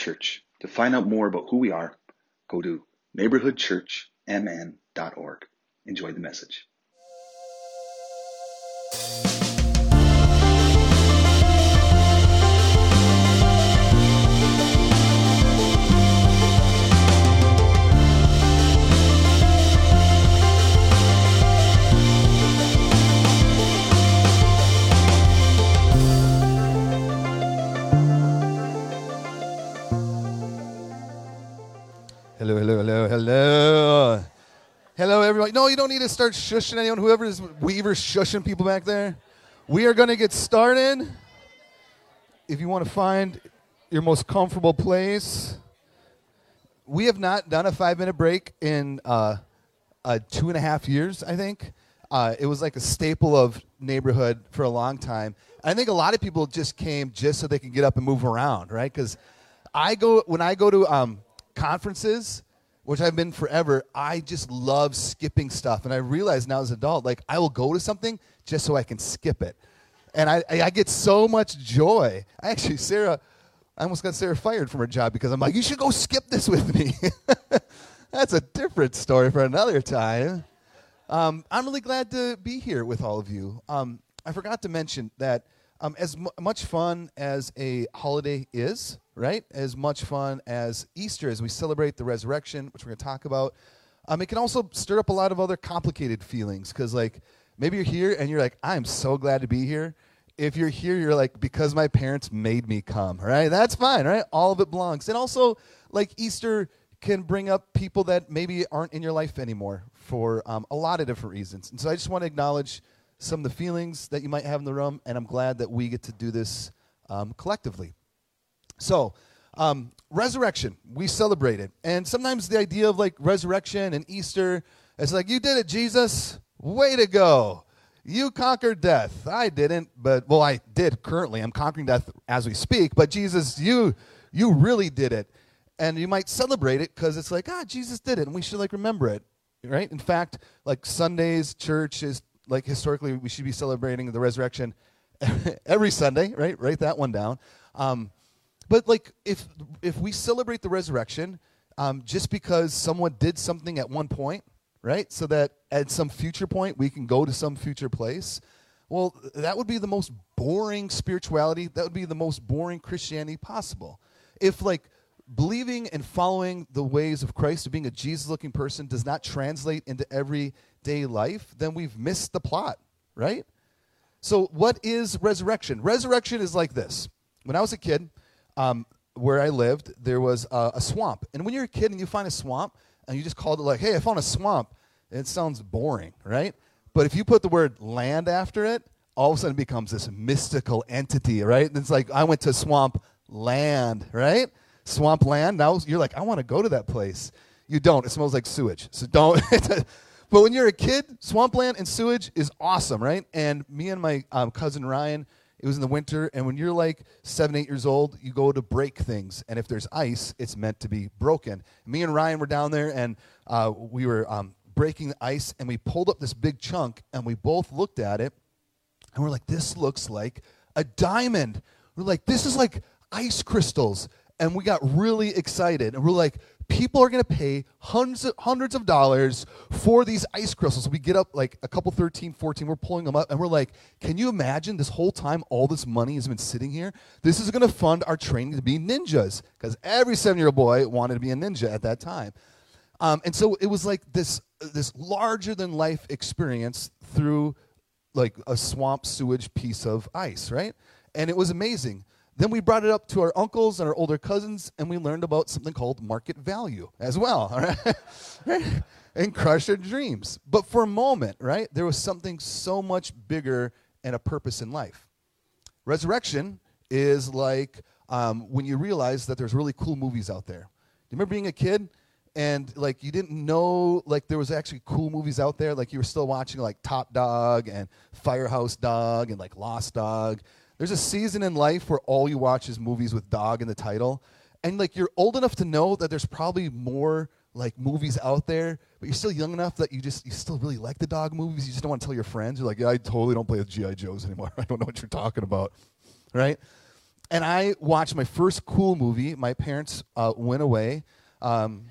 Church. To find out more about who we are, go to neighborhoodchurchmn.org. Enjoy the message. Hello, hello, hello, hello. Hello, everybody. No, you don't need to start shushing anyone. Whoever is Weaver shushing people back there. We are going to get started. If you want to find your most comfortable place, we have not done a five minute break in uh, uh, two and a half years, I think. Uh, it was like a staple of neighborhood for a long time. I think a lot of people just came just so they can get up and move around, right? Because I go when I go to um, conferences, which I've been forever, I just love skipping stuff. And I realize now as an adult, like I will go to something just so I can skip it. And I, I get so much joy. I actually, Sarah, I almost got Sarah fired from her job because I'm like, you should go skip this with me. That's a different story for another time. Um, I'm really glad to be here with all of you. Um, I forgot to mention that um, as mu much fun as a holiday is, right? As much fun as Easter, as we celebrate the resurrection, which we're going to talk about, um, it can also stir up a lot of other complicated feelings. Because, like, maybe you're here and you're like, I'm so glad to be here. If you're here, you're like, because my parents made me come, right? That's fine, right? All of it belongs. And also, like, Easter can bring up people that maybe aren't in your life anymore for um, a lot of different reasons. And so I just want to acknowledge some of the feelings that you might have in the room, and I'm glad that we get to do this um, collectively. So, um, resurrection, we celebrate it. And sometimes the idea of like resurrection and Easter, it's like, you did it, Jesus. Way to go. You conquered death. I didn't, but well, I did currently. I'm conquering death as we speak, but Jesus, you you really did it. And you might celebrate it because it's like, ah, Jesus did it, and we should like remember it. Right? In fact, like Sundays, church is like historically we should be celebrating the resurrection every Sunday, right? Write that one down. Um, but like if if we celebrate the resurrection um, just because someone did something at one point, right? So that at some future point we can go to some future place. Well, that would be the most boring spirituality. That would be the most boring Christianity possible. If like believing and following the ways of Christ, of being a Jesus-looking person, does not translate into everyday life, then we've missed the plot, right? So, what is resurrection? Resurrection is like this. When I was a kid, um, where I lived, there was uh, a swamp. And when you're a kid and you find a swamp and you just called it like, hey, I found a swamp, it sounds boring, right? But if you put the word land after it, all of a sudden it becomes this mystical entity, right? And it's like, I went to swamp land, right? Swamp land. Now you're like, I want to go to that place. You don't. It smells like sewage. So don't. but when you're a kid, swampland and sewage is awesome, right? And me and my um, cousin Ryan, it was in the winter, and when you're like seven, eight years old, you go to break things, and if there's ice, it's meant to be broken. Me and Ryan were down there, and uh, we were um, breaking the ice, and we pulled up this big chunk, and we both looked at it, and we're like, "This looks like a diamond." We're like, "This is like ice crystals," and we got really excited, and we're like, people are going to pay hundreds of, hundreds of dollars for these ice crystals. We get up like a couple 13, 14, we're pulling them up, and we're like, can you imagine this whole time all this money has been sitting here? This is going to fund our training to be ninjas, because every seven year old boy wanted to be a ninja at that time. Um, and so it was like this, this larger than life experience through like a swamp sewage piece of ice, right? And it was amazing. Then we brought it up to our uncles and our older cousins, and we learned about something called market value as well, all right? and crush our dreams. But for a moment, right, there was something so much bigger and a purpose in life. Resurrection is like um, when you realize that there's really cool movies out there. Do you remember being a kid and like you didn't know like there was actually cool movies out there? Like you were still watching like Top Dog and Firehouse Dog and like Lost Dog there's a season in life where all you watch is movies with dog in the title. And like you're old enough to know that there's probably more like movies out there, but you're still young enough that you just you still really like the dog movies. You just don't want to tell your friends. You're like, yeah, I totally don't play with GI Joes anymore. I don't know what you're talking about, right? and I watched my first cool movie. My parents uh, went away. Um,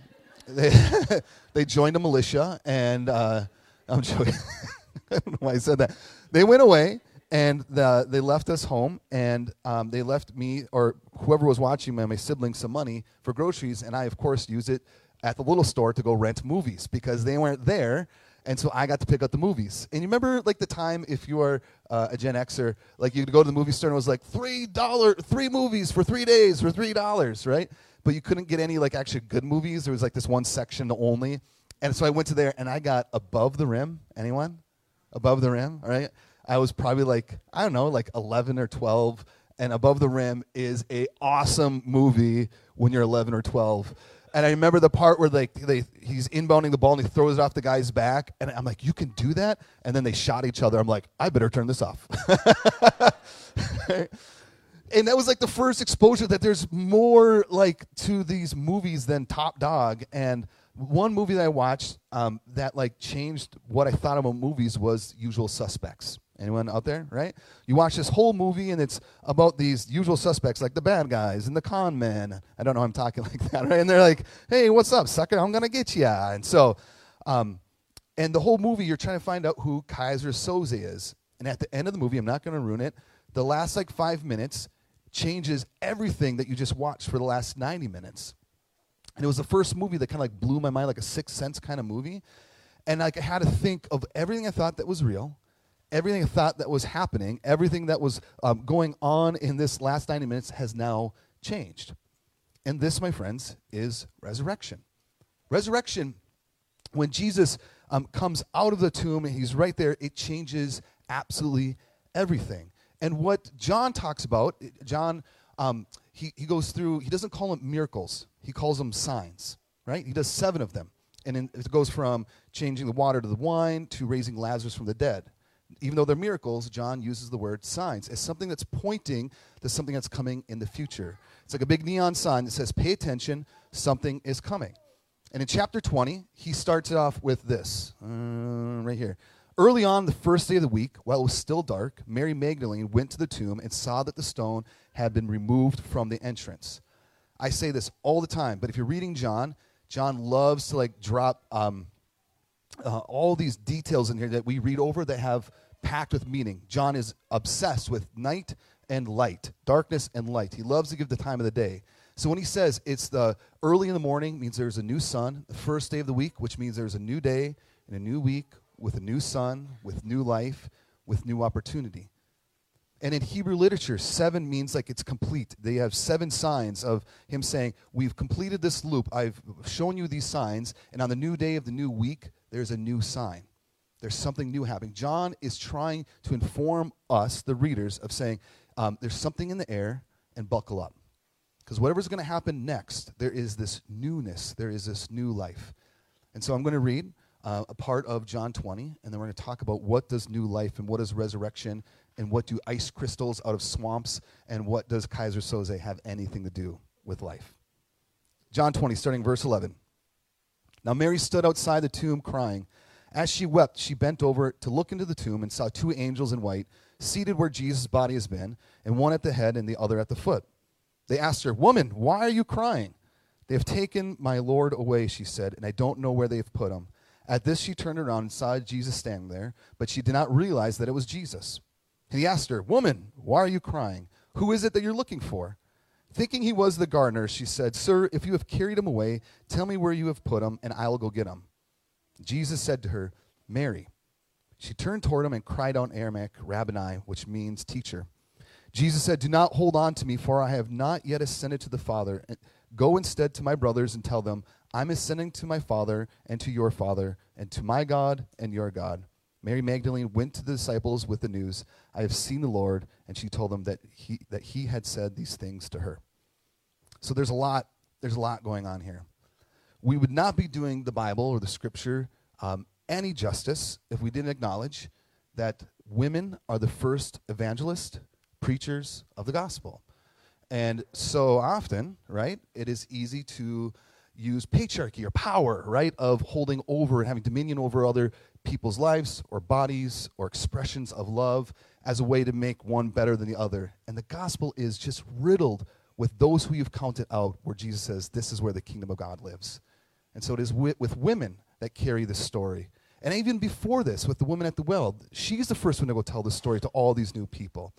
they, they joined a militia, and uh, I'm joking. I don't know why I said that. They went away, and the, they left us home, and um, they left me or whoever was watching me, my siblings, some money for groceries, and I, of course, used it at the little store to go rent movies because they weren't there. And so I got to pick up the movies. And you remember, like the time if you are uh, a Gen Xer, like you'd go to the movie store and it was like three dollar, three movies for three days for three dollars, right? But you couldn't get any like actually good movies. There was like this one section only. And so I went to there and I got Above the Rim. Anyone? Above the Rim, all right? I was probably like I don't know, like 11 or 12. And Above the Rim is a awesome movie when you're 11 or 12. And I remember the part where like they he's inbounding the ball and he throws it off the guy's back, and I'm like, you can do that? And then they shot each other. I'm like, I better turn this off. and that was like the first exposure that there's more like to these movies than Top Dog. And one movie that I watched um, that like changed what I thought about movies was Usual Suspects. Anyone out there, right? You watch this whole movie and it's about these usual suspects, like the bad guys and the con men. I don't know, I'm talking like that, right? And they're like, hey, what's up, sucker? I'm going to get you. And so, um, and the whole movie, you're trying to find out who Keyser Söze is. And at the end of the movie, I'm not going to ruin it, the last like five minutes changes everything that you just watched for the last 90 minutes. And it was the first movie that kind of like blew my mind, like a Sixth Sense kind of movie. And like I had to think of everything I thought that was real everything I thought that was happening, everything that was um, going on in this last 90 minutes has now changed. And this, my friends, is resurrection. Resurrection, when Jesus um, comes out of the tomb and he's right there, it changes absolutely everything. And what John talks about, John, um, he, he goes through, he doesn't call them miracles, he calls them signs, right? He does seven of them. And in, it goes from changing the water to the wine to raising Lazarus from the dead even though they're miracles, John uses the word signs as something that's pointing to something that's coming in the future. It's like a big neon sign that says, pay attention, something is coming. And in chapter 20, he starts it off with this, uh, right here. Early on, the first day of the week, while it was still dark, Mary Magdalene went to the tomb and saw that the stone had been removed from the entrance. I say this all the time, but if you're reading John, John loves to like drop um, uh, all these details in here that we read over that have packed with meaning. John is obsessed with night and light, darkness and light. He loves to give the time of the day. So when he says it's the early in the morning, means there's a new sun. The first day of the week, which means there's a new day and a new week with a new sun, with new life, with new opportunity. And in Hebrew literature, seven means like it's complete. They have seven signs of him saying, We've completed this loop. I've shown you these signs. And on the new day of the new week, there's a new sign. There's something new happening. John is trying to inform us, the readers, of saying, um, There's something in the air, and buckle up. Because whatever's going to happen next, there is this newness, there is this new life. And so I'm going to read uh, a part of John 20, and then we're going to talk about what does new life and what is resurrection and what do ice crystals out of swamps and what does Keyser Söze have anything to do with life. John 20, starting verse 11. Now Mary stood outside the tomb crying. As she wept, she bent over to look into the tomb and saw two angels in white seated where Jesus' body has been, and one at the head and the other at the foot. They asked her, Woman, why are you crying? They have taken my Lord away, she said, and I don't know where they have put him. At this, she turned around and saw Jesus standing there, but she did not realize that it was Jesus. And he asked her, Woman, why are you crying? Who is it that you're looking for? Thinking he was the gardener, she said, Sir, if you have carried him away, tell me where you have put him, and I will go get him. Jesus said to her, Mary. She turned toward him and cried out in Aramaic, which means teacher. Jesus said, Do not hold on to me, for I have not yet ascended to the Father. Go instead to my brothers and tell them, I'm ascending to my Father and to your Father, and to my God and your God. Mary Magdalene went to the disciples with the news, I have seen the Lord, and she told them that he, that he had said these things to her. So there's a lot, there's a lot going on here. We would not be doing the Bible or the scripture um, any justice if we didn't acknowledge that women are the first evangelist preachers of the gospel. And so often, right, it is easy to use patriarchy or power, right, of holding over and having dominion over other people's lives or bodies or expressions of love as a way to make one better than the other. And the gospel is just riddled with those who you've counted out, where Jesus says, This is where the kingdom of God lives. And so it is with, with women that carry this story. And even before this, with the woman at the well, she's the first one to go tell the story to all these new people.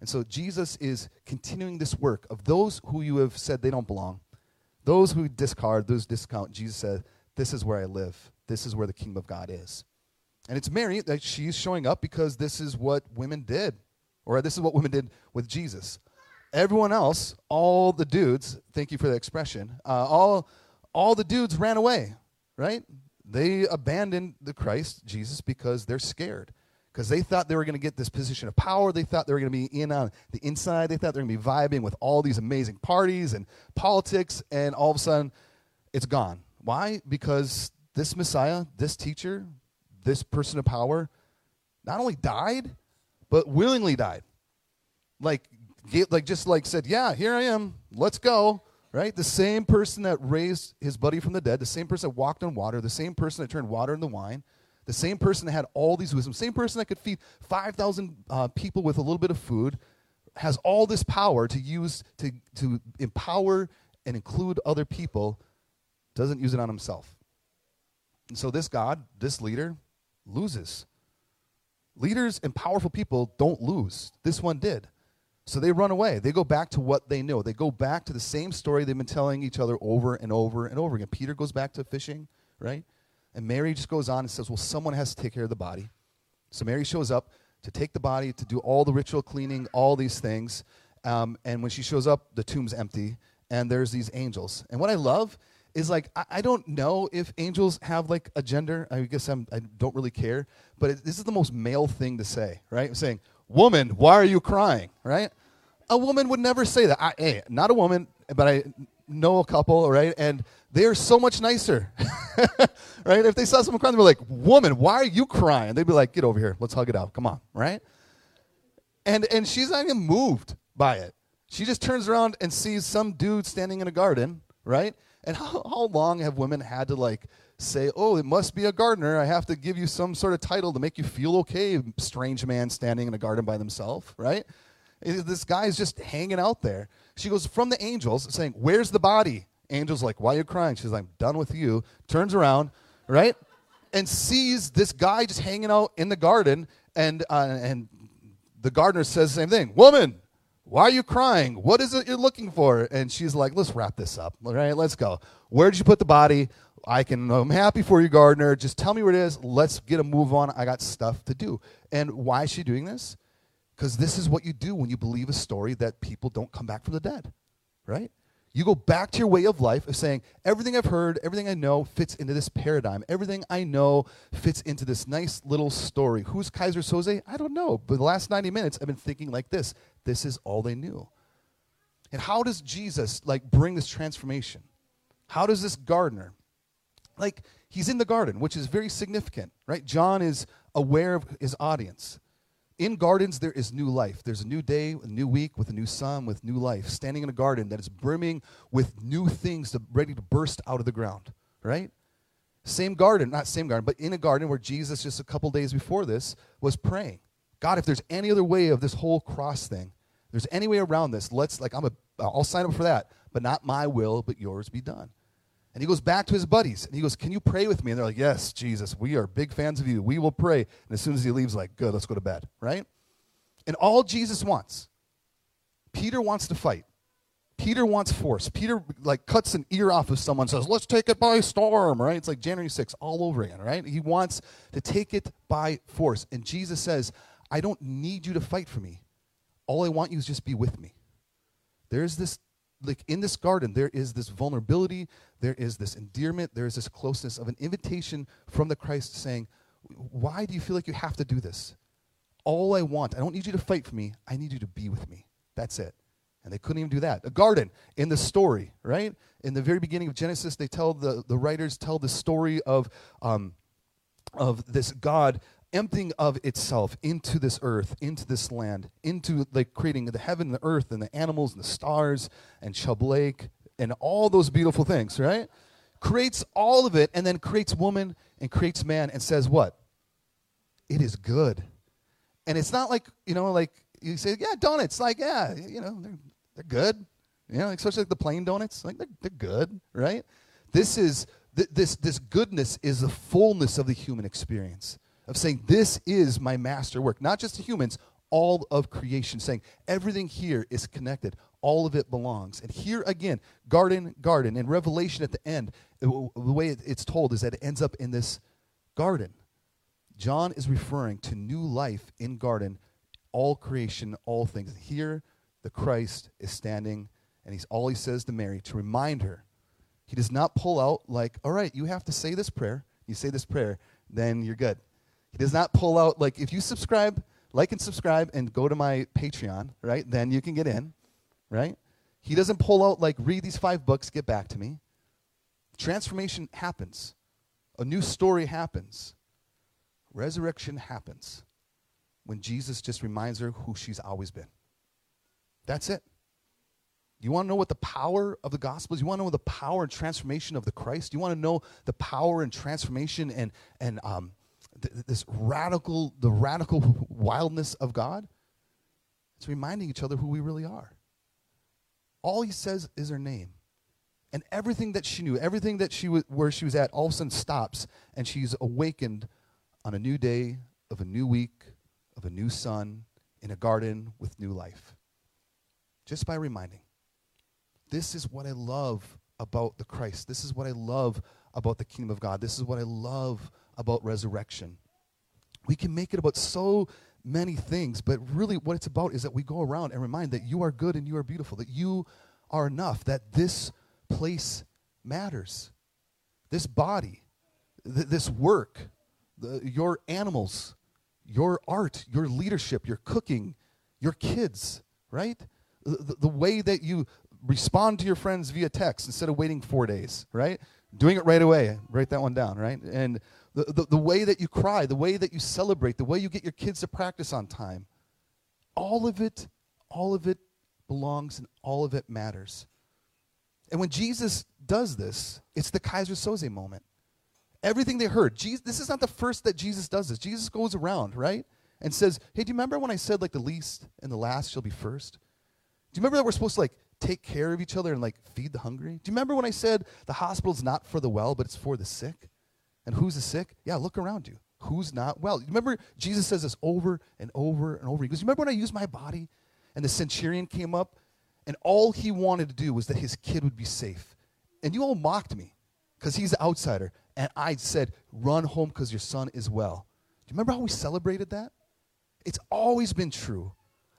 And so Jesus is continuing this work of those who you have said they don't belong, those who discard, those discount. Jesus said, This is where I live. This is where the kingdom of God is. And it's Mary that she's showing up because this is what women did, or this is what women did with Jesus. Everyone else, all the dudes, thank you for the expression, uh, all, all the dudes ran away, right? They abandoned the Christ, Jesus, because they're scared. Because they thought they were going to get this position of power. They thought they were going to be in on the inside. They thought they were going to be vibing with all these amazing parties and politics. And all of a sudden, it's gone. Why? Because this Messiah, this teacher, this person of power not only died, but willingly died. Like, like just like said, yeah, here I am. Let's go. Right? The same person that raised his buddy from the dead, the same person that walked on water, the same person that turned water into wine, the same person that had all these wisdom, same person that could feed 5,000 uh, people with a little bit of food, has all this power to use to, to empower and include other people, doesn't use it on himself. And so this God, this leader, loses. Leaders and powerful people don't lose. This one did. So they run away. They go back to what they know. They go back to the same story they've been telling each other over and over and over again. Peter goes back to fishing, right? And Mary just goes on and says, Well, someone has to take care of the body. So Mary shows up to take the body, to do all the ritual cleaning, all these things. Um, and when she shows up, the tomb's empty, and there's these angels. And what I love is like I, I, don't know if angels have like a gender. I guess I'm, I don't really care. But it, this is the most male thing to say, right? I'm saying, "Woman, why are you crying?" Right? A woman would never say that. I, hey, not a woman, but I know a couple, right? And they're so much nicer, right? If they saw someone crying, they'd be like, "Woman, why are you crying?" They'd be like, "Get over here, let's hug it out. Come on, right?" And and she's not even moved by it. She just turns around and sees some dude standing in a garden, right? And how, how long have women had to like say, oh, it must be a gardener. I have to give you some sort of title to make you feel okay, strange man standing in a garden by themselves, right? This guy's just hanging out there. She goes from the angels saying, Where's the body? Angel's like, Why are you crying? She's like, I'm done with you. Turns around, right? And sees this guy just hanging out in the garden. And, uh, and the gardener says the same thing Woman, why are you crying? What is it you're looking for? And she's like, Let's wrap this up. All right, let's go. Where did you put the body? I can, I'm happy for you, gardener. Just tell me where it is. Let's get a move on. I got stuff to do. And why is she doing this? Because this is what you do when you believe a story that people don't come back from the dead, right? You go back to your way of life of saying, everything I've heard, everything I know fits into this paradigm. Everything I know fits into this nice little story. Who's Keyser Söze? I don't know. But the last 90 minutes, I've been thinking like this. This is all they knew. And how does Jesus like bring this transformation? How does this gardener, like he's in the garden, which is very significant, right? John is aware of his audience. In gardens, there is new life. There's a new day, a new week with a new sun, with new life. Standing in a garden that is brimming with new things to, ready to burst out of the ground, right? Same garden, not same garden, but in a garden where Jesus, just a couple days before this, was praying. God, if there's any other way of this whole cross thing, there's any way around this, let's, like, I'm a, I'll sign up for that, but not my will, but yours be done. And he goes back to his buddies and he goes, Can you pray with me? And they're like, Yes, Jesus, we are big fans of you. We will pray. And as soon as he leaves, like, Good, let's go to bed, right? And all Jesus wants, Peter wants to fight. Peter wants force. Peter like cuts an ear off of someone, says, "Let's take it by storm." Right? It's like January 6th all over again. Right? He wants to take it by force, and Jesus says, "I don't need you to fight for me. All I want you is just be with me." There's this like in this garden, there is this vulnerability, there is this endearment, there is this closeness of an invitation from the Christ saying, Why do you feel like you have to do this? All I want, I don't need you to fight for me, I need you to be with me. That's it. And they couldn't even do that. A garden in the story, right? In the very beginning of Genesis, they tell the, the writers tell the story of um, of this God emptying of itself into this earth, into this land, into like creating the heaven and the earth and the animals and the stars and Chub Lake and all those beautiful things, right? creates all of it, and then creates woman and creates man and says, What? It is good. And it's not like, you know, like you say, Yeah, donuts, like, yeah, you know, they're, they're good. You know, especially like the plain donuts, like they're, they're good, right? This is th- this this goodness is the fullness of the human experience of saying this is my master work, not just to humans, all of creation, saying everything here is connected, all of it belongs. And here again, garden, garden, and Revelation at the end, the way it's told is that it ends up in this garden. John is referring to new life in garden, all creation, all things. Here, the Christ is standing, and he's all he says to Mary to remind her. He does not pull out like, all right, you have to say this prayer. You say this prayer, then you're good. He does not pull out like if you subscribe like and subscribe and go to my Patreon, right? Then you can get in, right? He doesn't pull out, like, read these five books, get back to me. Transformation happens, a new story happens, resurrection happens when Jesus just reminds her who she's always been. That's it. You want to know what the power of the gospel is? You want to know the power and transformation of the Christ? You want to know the power and transformation and, and um, th- this radical, the radical wildness of God, it's reminding each other who we really are. All he says is her name. And everything that she knew, everything that she was, where she was at, all of a sudden stops, and she's awakened on a new day of a new week, of a new sun, in a garden with new life. Just by reminding. This is what I love about the Christ. This is what I love about the kingdom of God. This is what I love about resurrection. We can make it about so many things, but really what it's about is that we go around and remind that you are good and you are beautiful, that you are enough, that this place matters. This body, th- this work, the, your animals, your art, your leadership, your cooking, your kids, right? The, the, way that you respond to your friends via text instead of waiting four days, right? Doing it right away. Write that one down, right? And the, the, the way that you cry, the way that you celebrate, the way you get your kids to practice on time. All of it, all of it belongs and all of it matters. And when Jesus does this, it's the Keyser Söze moment. Everything they heard, Jesus, this is not the first that Jesus does this. Jesus goes around, right? And says, Hey, do you remember when I said, like, the least and the last shall be first? Do you remember that we're supposed to, like, take care of each other and, like, feed the hungry? Do you remember when I said the hospital's not for the well, but it's for the sick? And who's the sick? Yeah, look around you. Who's not well? Remember, Jesus says this over and over and over. He goes, Remember when I used my body? And the centurion came up, and all he wanted to do was that his kid would be safe. And you all mocked me because he's the outsider. And I said, Run home because your son is well. Do you remember how we celebrated that? It's always been true.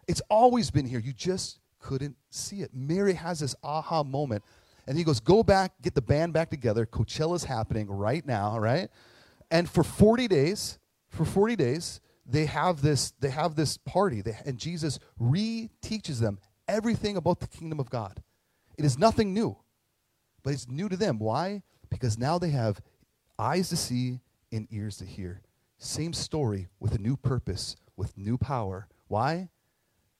It's always been here. You just couldn't see it. Mary has this aha moment and he goes, Go back, get the band back together. Coachella's happening right now, right? And for 40 days, for 40 days, they have this, they have this party. They, and Jesus re-teaches them everything about the kingdom of God. It is nothing new, but it's new to them. Why? Because now they have eyes to see and ears to hear. Same story with a new purpose, with new power. Why?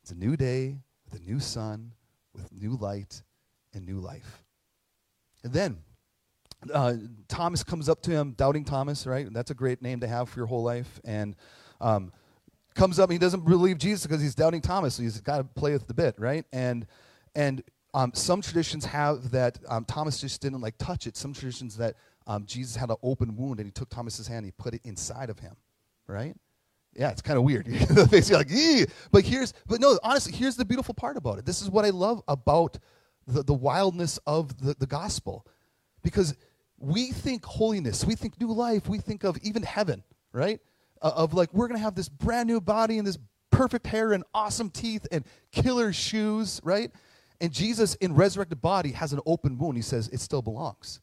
It's a new day with a new sun, with new light and new life. And then uh, Thomas comes up to him, doubting Thomas, right? That's a great name to have for your whole life. And um, comes up, he doesn't believe Jesus because he's doubting Thomas. So he's got to play with the bit, right? And and um, some traditions have that um, Thomas just didn't like touch it. Some traditions that um, Jesus had an open wound and he took Thomas's hand and he put it inside of him, right? Yeah, it's kind of weird. you're like, Eeh! but here's, but no, honestly, here's the beautiful part about it. This is what I love about the, the wildness of the, the gospel. Because we think holiness, we think new life, we think of even heaven, right? Uh, of like, we're going to have this brand new body and this perfect hair and awesome teeth and killer shoes, right? And Jesus, in resurrected body, has an open wound. He says it still belongs.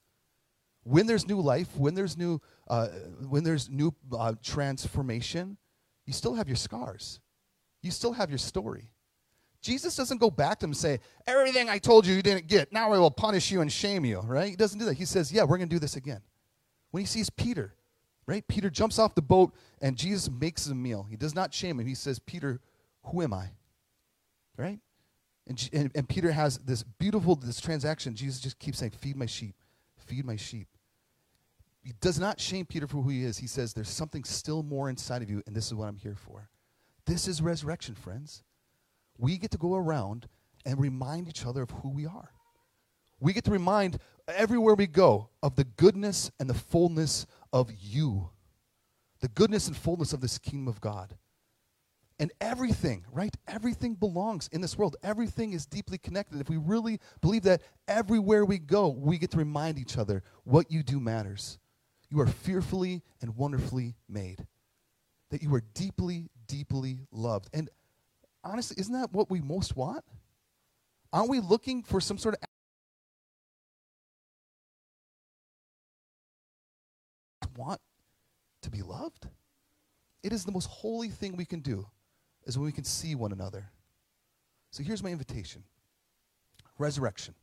When there's new life, when there's new, uh, when there's new uh, transformation, you still have your scars. You still have your story. Jesus doesn't go back to him and say, Everything I told you you didn't get, now I will punish you and shame you, right? He doesn't do that. He says, Yeah, we're going to do this again. When he sees Peter, right? Peter jumps off the boat and Jesus makes a meal. He does not shame him. He says, Peter, who am I? Right? And, and, and Peter has this beautiful this transaction. Jesus just keeps saying, Feed my sheep, feed my sheep. He does not shame Peter for who he is. He says, There's something still more inside of you, and this is what I'm here for. This is resurrection, friends. We get to go around and remind each other of who we are. We get to remind everywhere we go of the goodness and the fullness of you, the goodness and fullness of this kingdom of God. And everything, right? Everything belongs in this world. Everything is deeply connected. If we really believe that everywhere we go, we get to remind each other what you do matters. You are fearfully and wonderfully made. That you are deeply, deeply loved. And honestly, isn't that what we most want? Aren't we looking for some sort of want to be loved? It is the most holy thing we can do is when we can see one another. So here's my invitation. Resurrection.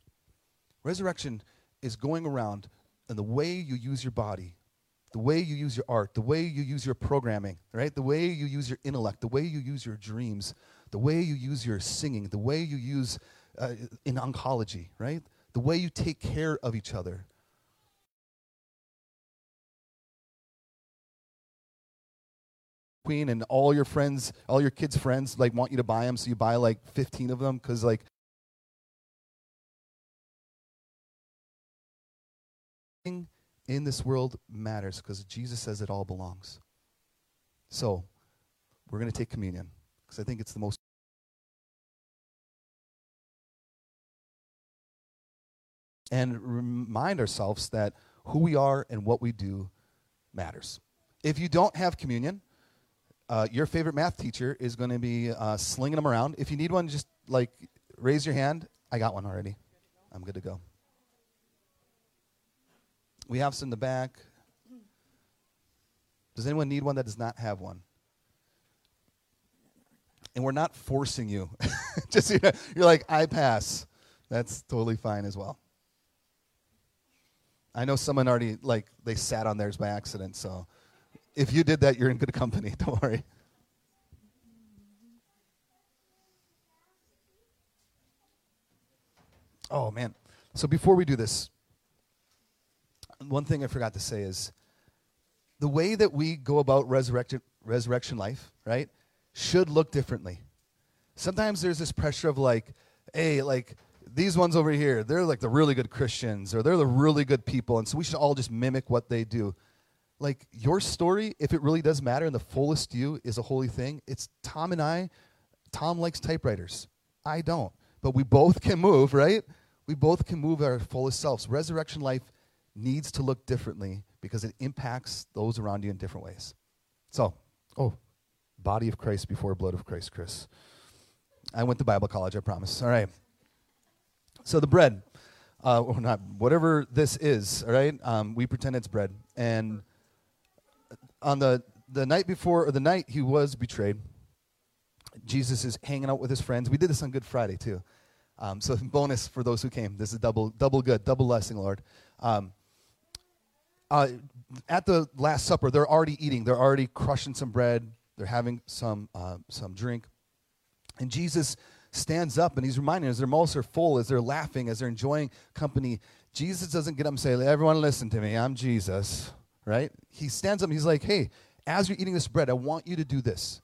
Resurrection is going around and the way you use your body, the way you use your art, the way you use your programming, right? The way you use your intellect, the way you use your dreams, the way you use your singing, the way you use uh, in oncology, right? The way you take care of each other. Queen and all your friends, all your kids' friends, like want you to buy them, so you buy like 15 of them because like in this world matters because Jesus says it all belongs. So, we're going to take communion because I think it's the most and remind ourselves that who we are and what we do matters. If you don't have communion, uh, your favorite math teacher is going to be uh, slinging them around. If you need one, just like raise your hand. I got one already. I'm good to go. We have some in the back. Does anyone need one that does not have one? And we're not forcing you. just you're like, I pass. That's totally fine as well. I know someone already like they sat on theirs by accident, so if you did that, you're in good company. Don't worry. Oh man. So before we do this, one thing I forgot to say is the way that we go about resurrection resurrection life, right, should look differently. Sometimes there's this pressure of like, hey, like these ones over here, they're like the really good Christians or they're the really good people, and so we should all just mimic what they do. Like your story, if it really does matter and the fullest you is a holy thing, it's Tom and I. Tom likes typewriters. I don't. But we both can move, right? We both can move our fullest selves. Resurrection life needs to look differently because it impacts those around you in different ways. So, oh, body of Christ before blood of Christ, Chris. I went to Bible college, I promise. All right. So the bread, uh, or not, whatever this is, all right, um, we pretend it's bread. And on the, the night before, or the night he was betrayed, Jesus is hanging out with his friends. We did this on Good Friday, too. Um, so bonus for those who came. This is double, double good, double blessing, Lord. Um, uh, at the Last Supper, they're already eating. They're already crushing some bread. They're having some, uh, some drink. And Jesus stands up and he's reminding as their mouths are full, as they're laughing, as they're enjoying company. Jesus doesn't get up and say, Everyone listen to me, I'm Jesus, right? He stands up and he's like, Hey, as you're eating this bread, I want you to do this.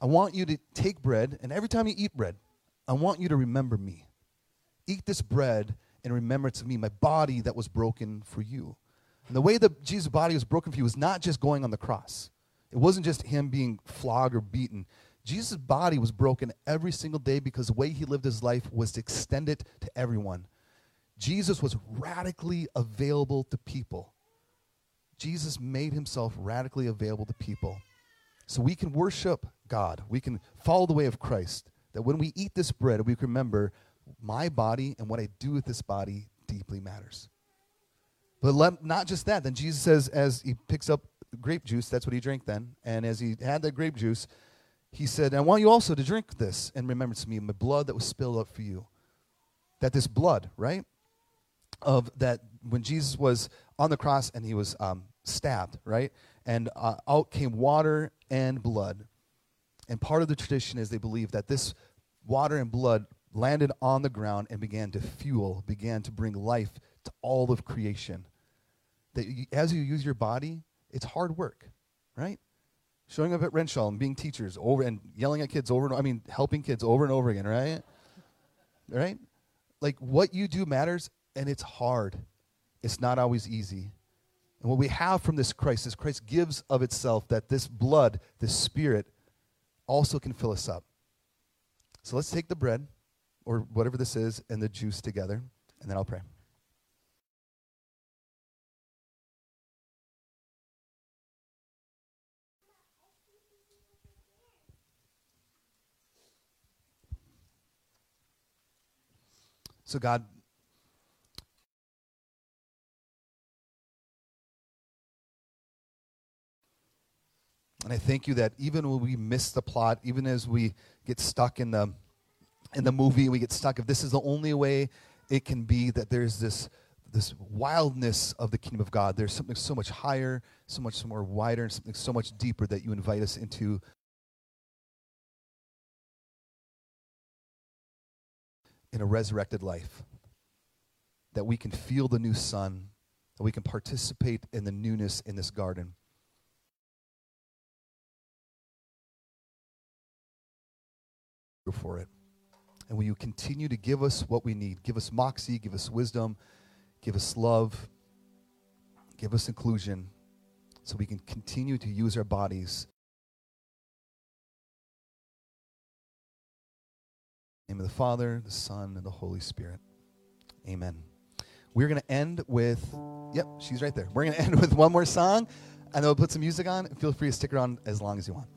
I want you to take bread, and every time you eat bread, I want you to remember me. Eat this bread and remember to me, my body that was broken for you. And the way that Jesus' body was broken for you was not just going on the cross. It wasn't just him being flogged or beaten. Jesus' body was broken every single day because the way he lived his life was to extend it to everyone. Jesus was radically available to people. Jesus made himself radically available to people. So we can worship God. We can follow the way of Christ. That when we eat this bread, we remember my body and what I do with this body deeply matters. But let, not just that. Then Jesus says, as he picks up grape juice, that's what he drank then. And as he had that grape juice, he said, I want you also to drink this and remember to me my blood that was spilled up for you. That this blood, right? Of that when Jesus was on the cross and he was um, stabbed, right? And uh, out came water and blood. And part of the tradition is they believe that this water and blood landed on the ground and began to fuel, began to bring life to all of creation. That you, as you use your body, it's hard work, right? Showing up at Renshaw and being teachers over and yelling at kids over and I mean helping kids over and over again, right? Right? Like what you do matters and it's hard. It's not always easy. And what we have from this Christ is Christ gives of itself that this blood, this spirit, also can fill us up. So let's take the bread, or whatever this is, and the juice together, and then I'll pray. So, God, And I thank you that even when we miss the plot, even as we get stuck in the in the movie, we get stuck if this is the only way it can be that there's this this wildness of the kingdom of God. There's something so much higher, so much more wider, and something so much deeper that you invite us into. In a resurrected life, that we can feel the new sun, that we can participate in the newness in this garden. for it. And will you continue to give us what we need? Give us moxie, give us wisdom, give us love, give us inclusion, so we can continue to use our bodies. Name of the Father, the Son, and the Holy Spirit. Amen. We're going to end with, yep, she's right there. We're going to end with one more song, and then we'll put some music on. Feel free to stick around as long as you want.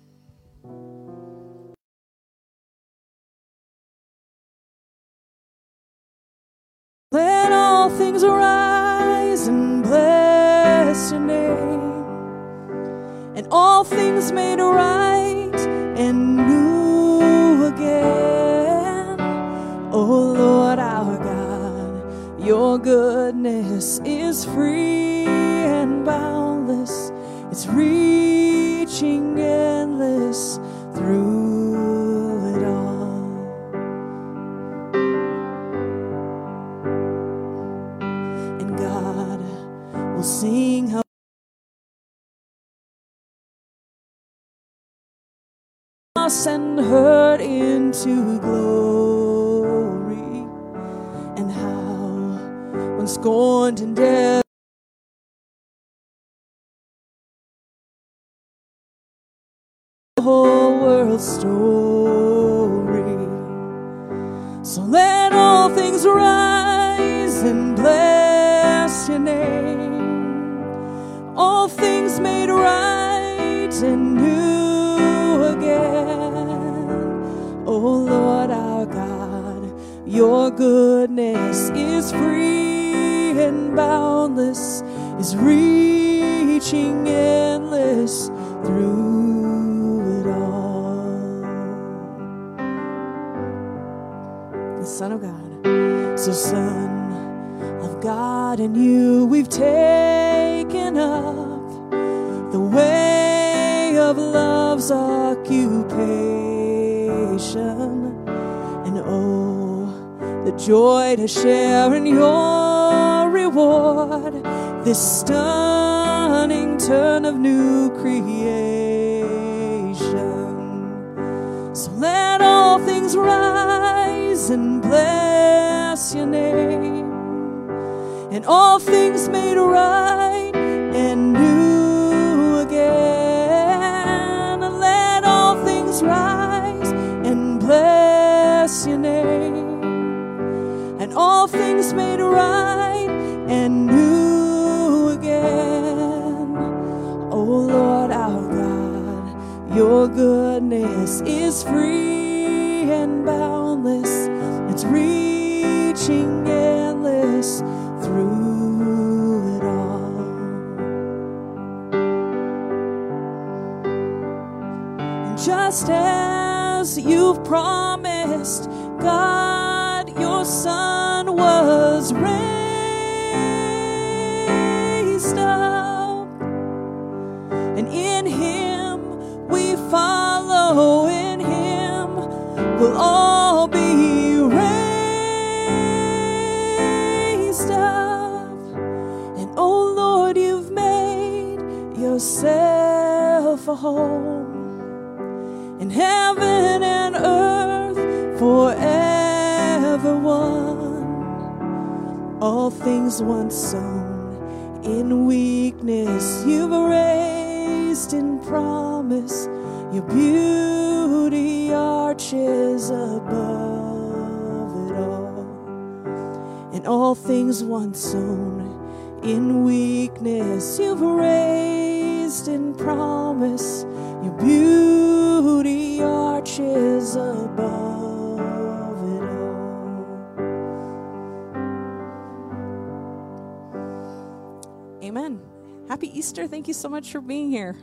Let all things arise and bless your name, and all things made right your goodness is free and boundless, it's reaching endless through it all. and God will sing how and hurt into glory scorned and dead the whole world's story so let all things rise and bless your name. All things made right and new again. Oh Lord our God, your goodness is free and boundless, is reaching endless through it all. the Son of God. So, Son of God, and you we've taken up the way of love's occupation. And oh, the joy to share in your this stunning turn of new creation. So let all things rise and bless your name, and all things made right and new again. Let all things rise and bless your name, and all things made right your goodness is free and boundless. It's reaching endless through it all. And just as you've promised, God, your Son was raised will all be raised up. And oh Lord, you've made yourself a home in heaven and earth forever one. All things once sown in weakness, you've raised in promise your beauty arches above it all and all things once sown in weakness. You've raised in promise your beauty arches above it all. Amen. Happy easter. Thank you so much for being here